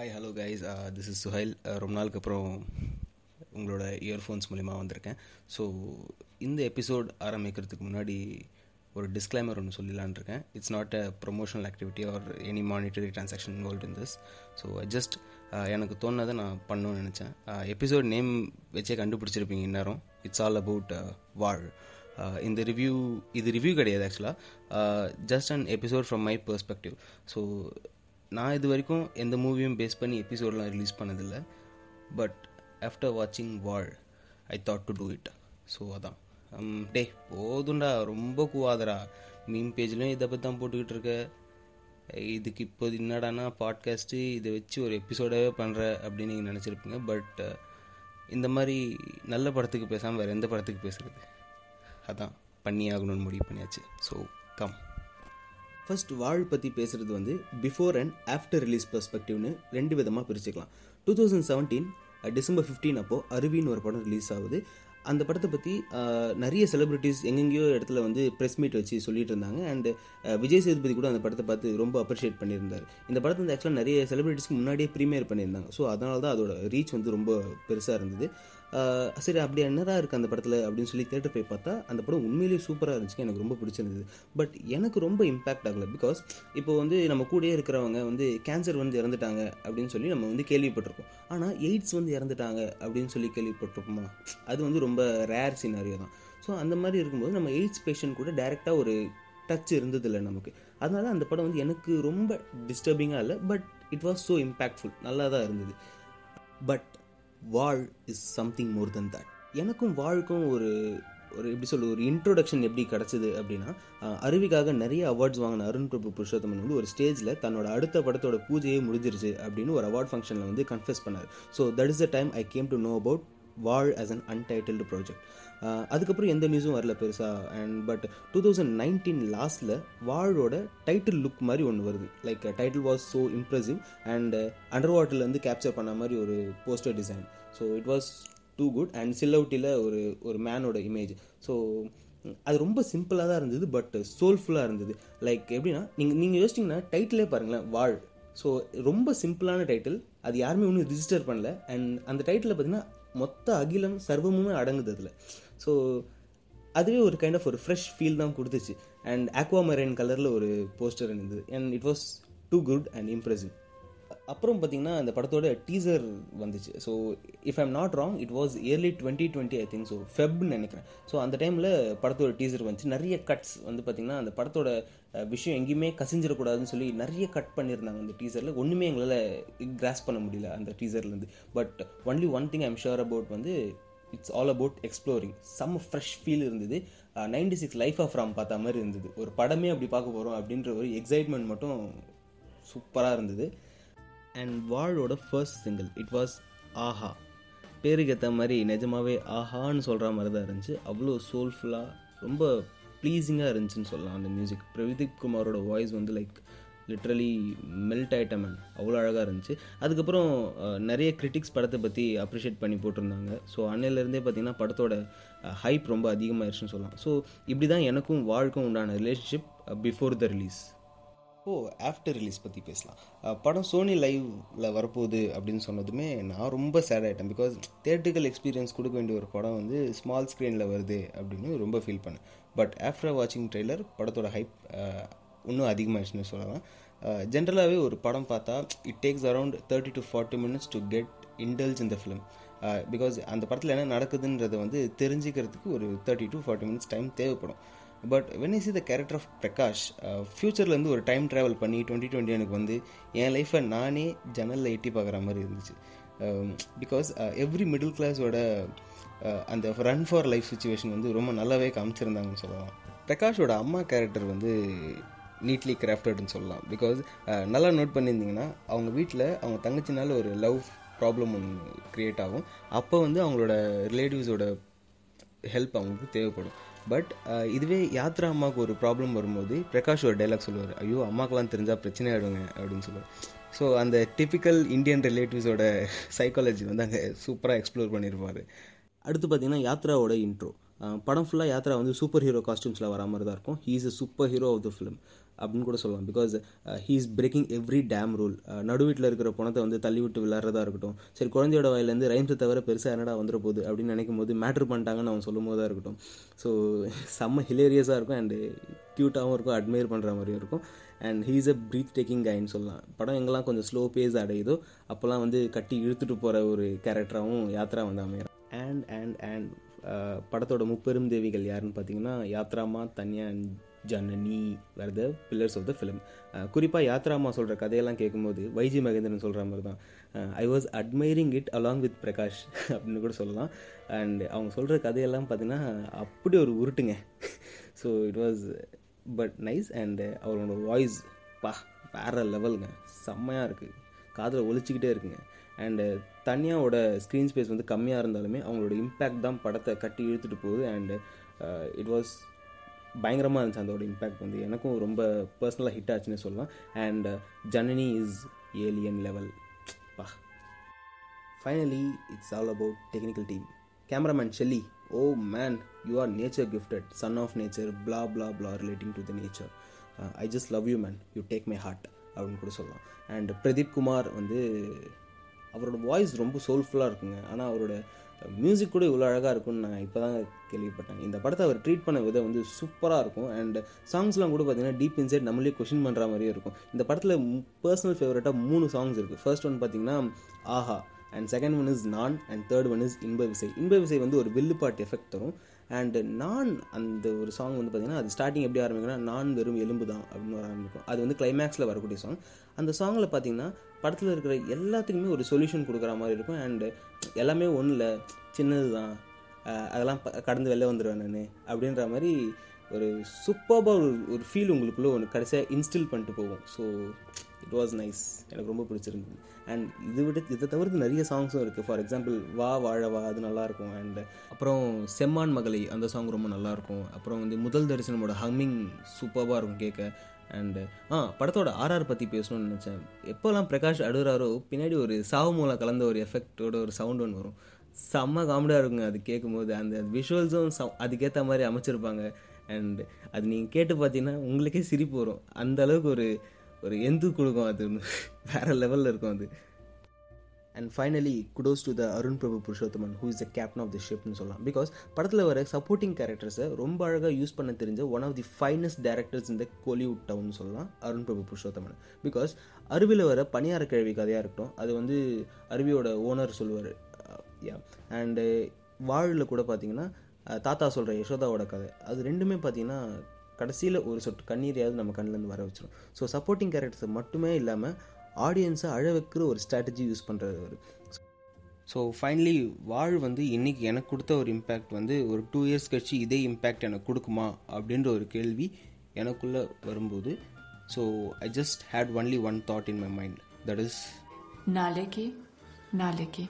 Hi hello guys this is Suhail ரொம்ப நாளுக்கு அப்புறம் உங்களோட இயர்ஃபோன்ஸ் மூலிமா வந்திருக்கேன். ஸோ இந்த எபிசோட் ஆரம்பிக்கிறதுக்கு முன்னாடி ஒரு டிஸ்க்ளைமர் ஒன்று சொல்லிடலான் இருக்கேன். It's not a promotional activity or any monetary transaction involve in this so just எனக்கு தோணுனதை நான் பண்ணணும்னு நினச்சேன். எபிசோட் நேம் வச்சே கண்டுபிடிச்சிருப்பீங்க இந்நேரம். இட்ஸ் ஆல் அபவுட் வாழ் இந்த ரிவ்யூ இது ரிவ்யூ கிடையாது ஆக்சுவலாக just an episode from my perspective so நான் இது வரைக்கும் எந்த மூவியும் பேஸ் பண்ணி எபிசோடெலாம் ரிலீஸ் பண்ணதில்லை. பட் ஆஃப்டர் வாட்சிங் வால் I thought to do it so அதான். டே போதுண்டா ரொம்ப கூவாதரா மீன் பேஜ்லேயும் இதை பற்றி தான் போட்டுக்கிட்டு இருக்க. இதுக்கு இப்போ என்னடானா பாட்காஸ்ட்டு இதை வச்சு ஒரு எபிசோடாகவே பண்ணுற அப்படின்னு நீங்கள் நினச்சிருப்பீங்க. பட் இந்த மாதிரி நல்ல படத்துக்கு பேசாமல் வேறு எந்த படத்துக்கு பேசுகிறது அதான். பண்ணி ஆகணும்னு முடிவு பண்ணியாச்சு. ஸோ கம் ஃபர்ஸ்ட் வாழ் பற்றி பேசுகிறது வந்து பிஃபோர் அண்ட் ஆஃப்டர் ரிலீஸ் பெர்ஸ்பெக்டிவ்னு ரெண்டு விதமாக பிரிச்சுக்கலாம். Two thousand seventeen December fifteen அப்போது அருவின்னு ஒரு படம் ரிலீஸ் ஆகுது. அந்த படத்தை பற்றி நிறைய செலிப்ரிட்டிஸ் எங்கெங்கேயோ இடத்துல வந்து ப்ரெஸ் மீட் வச்சு சொல்லிட்டு இருந்தாங்க. அண்ட் விஜய் சேதுபதி கூட அந்த படத்தை பார்த்து ரொம்ப அப்ரிஷியேட் பண்ணியிருந்தார். இந்த படத்தை வந்து ஆக்சுவலாக நிறைய செலிப்ரிட்டிஸ்க்கு முன்னாடியே ப்ரீமியர் பண்ணியிருந்தாங்க. ஸோ அதனால தான் அதோட ரீச் வந்து ரொம்ப பெருசாக இருந்தது. சரி அப்படி என்னடா இருக்குது அந்த படத்தில் அப்படின்னு சொல்லி தேட்டர் போய் பார்த்தா அந்த படம் உண்மையிலேயே சூப்பராக இருந்துச்சு எனக்கு ரொம்ப பிடிச்சிருந்தது. பட் எனக்கு ரொம்ப இம்பாக்ட் ஆகலை. பிகாஸ் இப்போ வந்து நம்ம கூடயே இருக்கிறவங்க வந்து கேன்சர் வந்து இறந்துட்டாங்க அப்படின்னு சொல்லி நம்ம வந்து கேள்விப்பட்டிருக்கோம் ஆனால் எய்ட்ஸ் வந்து இறந்துட்டாங்க அப்படின்னு சொல்லி கேள்விப்பட்டிருக்கோமா அது வந்து ரொம்ப ரேர் சினாரியோ தான். ஸோ அந்த மாதிரி இருக்கும்போது நம்ம எய்ட்ஸ் பேஷண்ட் கூட டேரெக்டாக ஒரு டச் இருந்ததில்லை நமக்கு. அதனால அந்த படம் வந்து எனக்கு ரொம்ப டிஸ்டர்பிங்காக இல்லை but it was so impactful நல்லா தான் இருந்தது. But Vaazhl is something more then that எனக்கும் வாழ்க்கும் ஒரு ஒரு எப்படி சொல்ல ஒரு இன்ட்ரோடக்ஷன் எப்படி கிடச்சிது அப்படின்னா அருவிக்காக நிறைய அவார்ட்ஸ் வாங்கின அருண் பிரபு புருஷோத்தமன் வந்து ஒரு ஸ்டேஜில் தன்னோட அடுத்த படத்தோட பூஜையே முடிஞ்சிருச்சு அப்படின்னு ஒரு அவார்ட் ஃபங்க்ஷனில் வந்து கன்ஃபெஸ் பண்ணார். So that is the time I came to know about Vaazhl as an untitled project அதுக்கப்புறம் எந்த நியூஸும் வரல பெருசாக and but two thousand nineteen லாஸ்ட்டில் வாழோட டைட்டில் லுக் மாதிரி ஒன்று வருது. Like title was so impressive and under வாட்டர்லேருந்து capture பண்ண மாதிரி ஒரு poster design so it was too good and சில்லவுட்டியில் ஒரு ஒரு மேனோட இமேஜ் ஸோ அது ரொம்ப சிம்பிளாக தான் இருந்தது பட் சோல்ஃபுல்லாக இருந்தது. லைக் எப்படின்னா நீங்கள் நீங்கள் யோசிச்சிங்கன்னா டைட்டிலே பாருங்களேன் வாழ் ஸோ ரொம்ப சிம்பிளான டைட்டில் அது யாருமே ஒன்றும் ரிஜிஸ்டர் பண்ணல அண்ட் அந்த டைட்டில் பார்த்தீங்கன்னா மொத்த அகிலம் சர்வமுமே அடங்குது அதில். ஸோ அதுவே ஒரு கைண்ட் ஆஃப் ஒரு ஃப்ரெஷ் ஃபீல் தான் கொடுத்துச்சு. அண்ட் ஆக்வாமரைன் கலரில் ஒரு போஸ்டர் இருந்தது. And it was too good and impressive அப்புறம் பார்த்தீங்கன்னா அந்த படத்தோட டீசர் வந்துச்சு. So if I'm not wrong it was early twenty twenty I think so ஃபெப்னு நினைக்கிறேன். ஸோ அந்த டைமில் படத்தோட டீசர் வந்துச்சு. நிறைய கட்ஸ் வந்து பார்த்திங்கன்னா அந்த படத்தோட விஷயம் எங்கேயுமே கசிஞ்சிடக்கூடாதுன்னு சொல்லி நிறைய கட் பண்ணியிருந்தாங்க அந்த டீசரில் ஒன்றுமே எங்களால் கிராஸ் பண்ண முடியல அந்த டீசர்லேருந்து but only one thing I'm sure about வந்து it's all about exploring some fresh feel இருந்தது. Ninety six life of Ram பார்த்த மாதிரி இருந்தது. ஒரு படமே அப்படி பார்க்க போகிறோம் அப்படின்ற ஒரு எக்ஸைட்மெண்ட் மட்டும் சூப்பராக இருந்தது. And வாழோட first single it was Aaha பேருக்கு ஏற்ற மாதிரி நிஜமாவே ஆஹான்னு சொல்கிற மாதிரி தான் இருந்துச்சு. அவ்வளோ சோல்ஃபுல்லாக ரொம்ப ப்ளீஸிங்காக இருந்துச்சுன்னு சொல்லலாம் அந்த மியூசிக் பிரவிதிக் குமாரோட வாய்ஸ் வந்து like literally melt item man அவ்வளோ அழகாக இருந்துச்சு. அதுக்கப்புறம் நிறைய கிரிட்டிக்ஸ் படத்தை பற்றி அப்ரிஷியேட் பண்ணி போட்டிருந்தாங்க. ஸோ அன்னையிலேருந்தே பார்த்திங்கன்னா படத்தோட ஹைப் ரொம்ப அதிகமாகிடுச்சுன்னு சொல்லலாம். ஸோ இப்படி தான் எனக்கும் வாழ்க்கும் உண்டான relationship before the release or after release பற்றி பேசலாம். படம் சோனி லைவில் வரப்போகுது அப்படின்னு சொன்னதுமே நான் ரொம்ப சேட் ஆகிட்டேன் பிகாஸ் தேட்டரிக்கல் எக்ஸ்பீரியன்ஸ் கொடுக்க வேண்டிய ஒரு படம் வந்து ஸ்மால் ஸ்க்ரீனில் வருது அப்படின்னு ரொம்ப ஃபீல் பண்ணேன். பட் ஆஃப்டர் வாட்சிங் ட்ரெய்லர் படத்தோட ஹைப் இன்னும் அதிகமாகிடுச்சுன்னு சொல்லலாம். ஜென்ரலாகவே ஒரு படம் பார்த்தா it takes around thirty to forty minutes to get indulge இந்த ஃபிலிம் பிகாஸ் அந்த படத்தில் என்ன நடக்குதுன்றதை வந்து தெரிஞ்சுக்கிறதுக்கு ஒரு thirty to forty minutes time தேவைப்படும். But when is the character of Prakash ஃப்யூச்சர்லேருந்து ஒரு டைம் ட்ராவல் பண்ணி டுவெண்ட்டி டுவெண்ட்டி எனக்கு வந்து என் லைஃப்பை நானே ஜன்னலில் எட்டி பார்க்குற மாதிரி இருந்துச்சு. பிகாஸ் எவ்ரி மிடில் கிளாஸோட அந்த ரன் ஃபார் லைஃப் சுச்சுவேஷன் வந்து ரொம்ப நல்லாவே காமிச்சிருந்தாங்கன்னு சொல்லலாம். பிரகாஷோட அம்மா கேரக்டர் வந்து நீட்லி கிராஃப்டட்னு சொல்லலாம். பிகாஸ் uh, நல்லா நோட் பண்ணியிருந்தீங்கன்னா அவங்க வீட்டில் அவங்க தங்கச்சினால ஒரு லவ் ப்ராப்ளம் ஒன்று க்ரியேட் ஆகும். அப்போ வந்து அவங்களோட ரிலேட்டிவ்ஸோட ஹெல்ப் அவங்களுக்கு தேவைப்படும். பட் uh, இதுவே யாத்ரா அம்மாவுக்கு ஒரு ப்ராப்ளம் வரும்போது பிரகாஷ் ஒரு டைலாக் சொல்லுவார். ஐயோ அம்மாக்கெல்லாம் தெரிஞ்சால் பிரச்சனை ஆகிடுங்க அப்படின்னு சொல்லுவார். ஸோ அந்த டிப்பிக்கல் இந்தியன் ரிலேட்டிவ்ஸோட சைக்காலஜி வந்து அங்கே சூப்பராக எக்ஸ்ப்ளோர் பண்ணியிருப்பார் அடுத்து பார்த்தீங்கன்னா யாத்ராவோட இன்ட்ரோ படம் ஃபுல்லாக யாத்ரா வந்து சூப்பர் ஹீரோ காஸ்டியூம்ஸில் வர மாதிரி தான் இருக்கும். He is a super hero of the film அப்படின்னு கூட சொல்லலாம். Because he is breaking every damn rule நடு வீட்டில் இருக்கிற பணத்தை வந்து தள்ளி விட்டு விளாட்றதா இருக்கட்டும். சரி குழந்தையோட வாயிலேருந்து ரைம்ஸை தவிர பெருசாக என்னடா வந்துட போகுது அப்படின்னு நினைக்கும் போது மேட்ரு பண்ணிட்டாங்கன்னு அவன் சொல்லும் போதாக இருக்கட்டும். ஸோ செம்ம ஹிலேரியஸாக இருக்கும் அண்டு க்யூட்டாகவும் இருக்கும் அட்மையர் பண்ணுற மாதிரியும் இருக்கும். And he is a breathtaking கைன்னு சொல்லலாம். படம் எங்கெல்லாம் கொஞ்சம் ஸ்லோ பேஸ் அடையுதோ அப்போல்லாம் வந்து கட்டி இழுத்துட்டு போகிற ஒரு கேரக்டராகவும் யாத்ரா வந்து அமையிறான். அண்ட் அண்ட் அண்ட் uh, படத்தோட முப்பெரும் தேவிகள் யாருன்னு பார்த்தீங்கன்னா யாத்ராமா Dhanya and Janani were the pillars of the film குறிப்பாக யாத்ராமா சொல்கிற கதையெல்லாம் கேட்கும்போது வைஜி மகேந்திரன் சொல்கிற மாதிரி தான் I was admiring it along with Prakash அப்படின்னு கூட சொல்லலாம். அண்ட் அவங்க சொல்கிற கதையெல்லாம் பார்த்தீங்கன்னா அப்படி ஒரு உருட்டுங்க. So it was but nice and அவரோட வாய்ஸ் பா வேறு லெவலுங்க செம்மையாக இருக்குது காதில் ஒழிச்சிக்கிட்டே இருக்குங்க. அண்டு தனியாவோட ஸ்க்ரீன் ஸ்பேஸ் வந்து கம்மியாக இருந்தாலுமே அவங்களோட இம்பேக்ட் தான் படத்தை கட்டி இழுத்துட்டு போகுது. அண்டு இட் வாஸ் பயங்கரமாக இருந்துச்சு அதோட இம்பேக்ட் வந்து. எனக்கும் ரொம்ப பர்சனலாக ஹிட் ஆச்சுன்னு சொல்லலாம். And Janani is alien level பா. Finally it's all about technical team cameraman Shelley oh man you are nature gifted son of nature bla bla bla relating to the nature I just love you man you take my heart அப்படின்னு கூட சொல்லலாம். And Pradeep Kumar வந்து அவரோட voice ரொம்ப சோல்ஃபுல்லாக இருக்குங்க. ஆனால் அவரோட music கூட இவ்வளோ அழகாக இருக்கும்னு நான் இப்போ தான் கேள்விப்பட்டேன். இந்த படத்தை அவர் ட்ரீட் பண்ண விதம் வந்து சூப்பராக இருக்கும். அண்ட் சாங்ஸ்லாம் கூட பார்த்தீங்கன்னா டீப் இன்சைட் நம்மளே கொஷின் பண்ணுற மாதிரியே இருக்கும். இந்த படத்தில் பர்சனல் ஃபேவரட்டாக மூணு சாங்ஸ் இருக்குது ஃபர்ஸ்ட் ஒன் பார்த்தீங்கன்னா Aaha. And second one is நான். அண்ட் தேர்ட் ஒன் இஸ் இன்ப விசை. இன்ப விசை வந்து ஒரு வில்லுப்பாட்டு எஃபெக்ட் தரும். அண்டு நான் அந்த ஒரு சாங் வந்து பார்த்தீங்கன்னா அது ஸ்டார்டிங் எப்படி ஆரம்பிக்குன்னா நான் வெறும் எலும்பு தான் அப்படின்னு வர ஆரம்பிக்கும். அது வந்து கிளைமேக்ஸில் வரக்கூடிய சாங் அந்த சாங்கில் பார்த்தீங்கன்னா படத்தில் இருக்கிற எல்லாத்துக்குமே ஒரு சொல்யூஷன் கொடுக்குற மாதிரி இருக்கும். அண்டு எல்லாமே ஒன்றும் இல்லை சின்னது தான். அதெல்லாம் கடந்து வெளில வந்துடுவேன் நான் அப்படின்ற மாதிரி ஒரு சூப்பராக ஒரு ஒரு ஃபீல் உங்களுக்குள்ளே ஒன்று கடைசியாக இன்ஸ்டில் பண்ணிட்டு போகும். ஸோ இட் வாஸ் நைஸ் எனக்கு ரொம்ப பிடிச்சிருந்தது. அண்ட் இது விட இதை தவிர்த்து நிறைய சாங்ஸும் இருக்குது ஃபார் எக்ஸாம்பிள் வா வாழவா அது நல்லாயிருக்கும் அண்ட் அப்புறம் செம்மான் மகளை அந்த சாங் ரொம்ப நல்லாயிருக்கும் அப்புறம் வந்து முதல் தரிசனமோட ஹம்மிங் சூப்பராக இருக்கும் கேட்க அண்டு ஆ படத்தோட ஆர்ஆர் பற்றி பேசணும்னு நினச்சேன். எப்போல்லாம் பிரகாஷ் அடுறாரோ பின்னாடி ஒரு சாவு மூலம் கலந்த ஒரு எஃபெக்டோட ஒரு சவுண்ட் ஒன்று வரும். செம்ம காமெடியாக இருக்குங்க அது கேட்கும்போது அந்த விஷுவல்ஸும் சவு அதுக்கேற்ற மாதிரி அமைச்சிருப்பாங்க. அண்ட் அது நீங்கள் கேட்டு பார்த்தீங்கன்னா உங்களுக்கே சிரிப்பு வரும். அந்த அளவுக்கு ஒரு ஒரு எந்து கொடுக்கும் அது. வேறு லெவலில் இருக்கும் அது. And finally kudos to the Arun Prabhu Purushothaman who is the captain of the ஷிப்னு சொல்லலாம். பிகாஸ் படத்தில் வர சப்போர்ட்டிங் கேரக்டர்ஸை ரொம்ப அழகாக யூஸ் பண்ண தெரிஞ்ச one of the finest directors இந்த கோலிவுட் டவுன் சொல்லலாம் அருண் பிரபு புருஷோத்தமன் பிகாஸ் அருவியில் வர பணியார கிழவி கதையாக இருக்கட்டும் அது வந்து அருவியோட ஓனர் சொல்லுவார். யா uh, அண்டு வாழில் கூட பார்த்தீங்கன்னா தாத்தா சொல்கிற யசோதாவோட கதை. அது ரெண்டுமே பார்த்தீங்கன்னா கடைசியில் ஒரு சொட்டு கண்ணீரையாவது நம்ம கண்ணிலேருந்து வர வச்சிடும் ஸோ சப்போர்ட்டிங் கேரக்டர்ஸ் மட்டுமே இல்லாமல் ஆடியன்ஸை அழ வைக்கிற ஒரு ஸ்ட்ராட்டஜி யூஸ் பண்ணுறது ஒரு ஸோ ஃபைனலி வாழ் வந்து இன்றைக்கி எனக்கு கொடுத்த ஒரு இம்பேக்ட் வந்து ஒரு டூ இயர்ஸ் கழிச்சு இதே இம்பேக்ட் எனக்கு கொடுக்குமா அப்படின்ற ஒரு கேள்வி எனக்குள்ளே வரும்போது so I just had only one thought in my mind that is நாளைக்கு நாளைக்கு.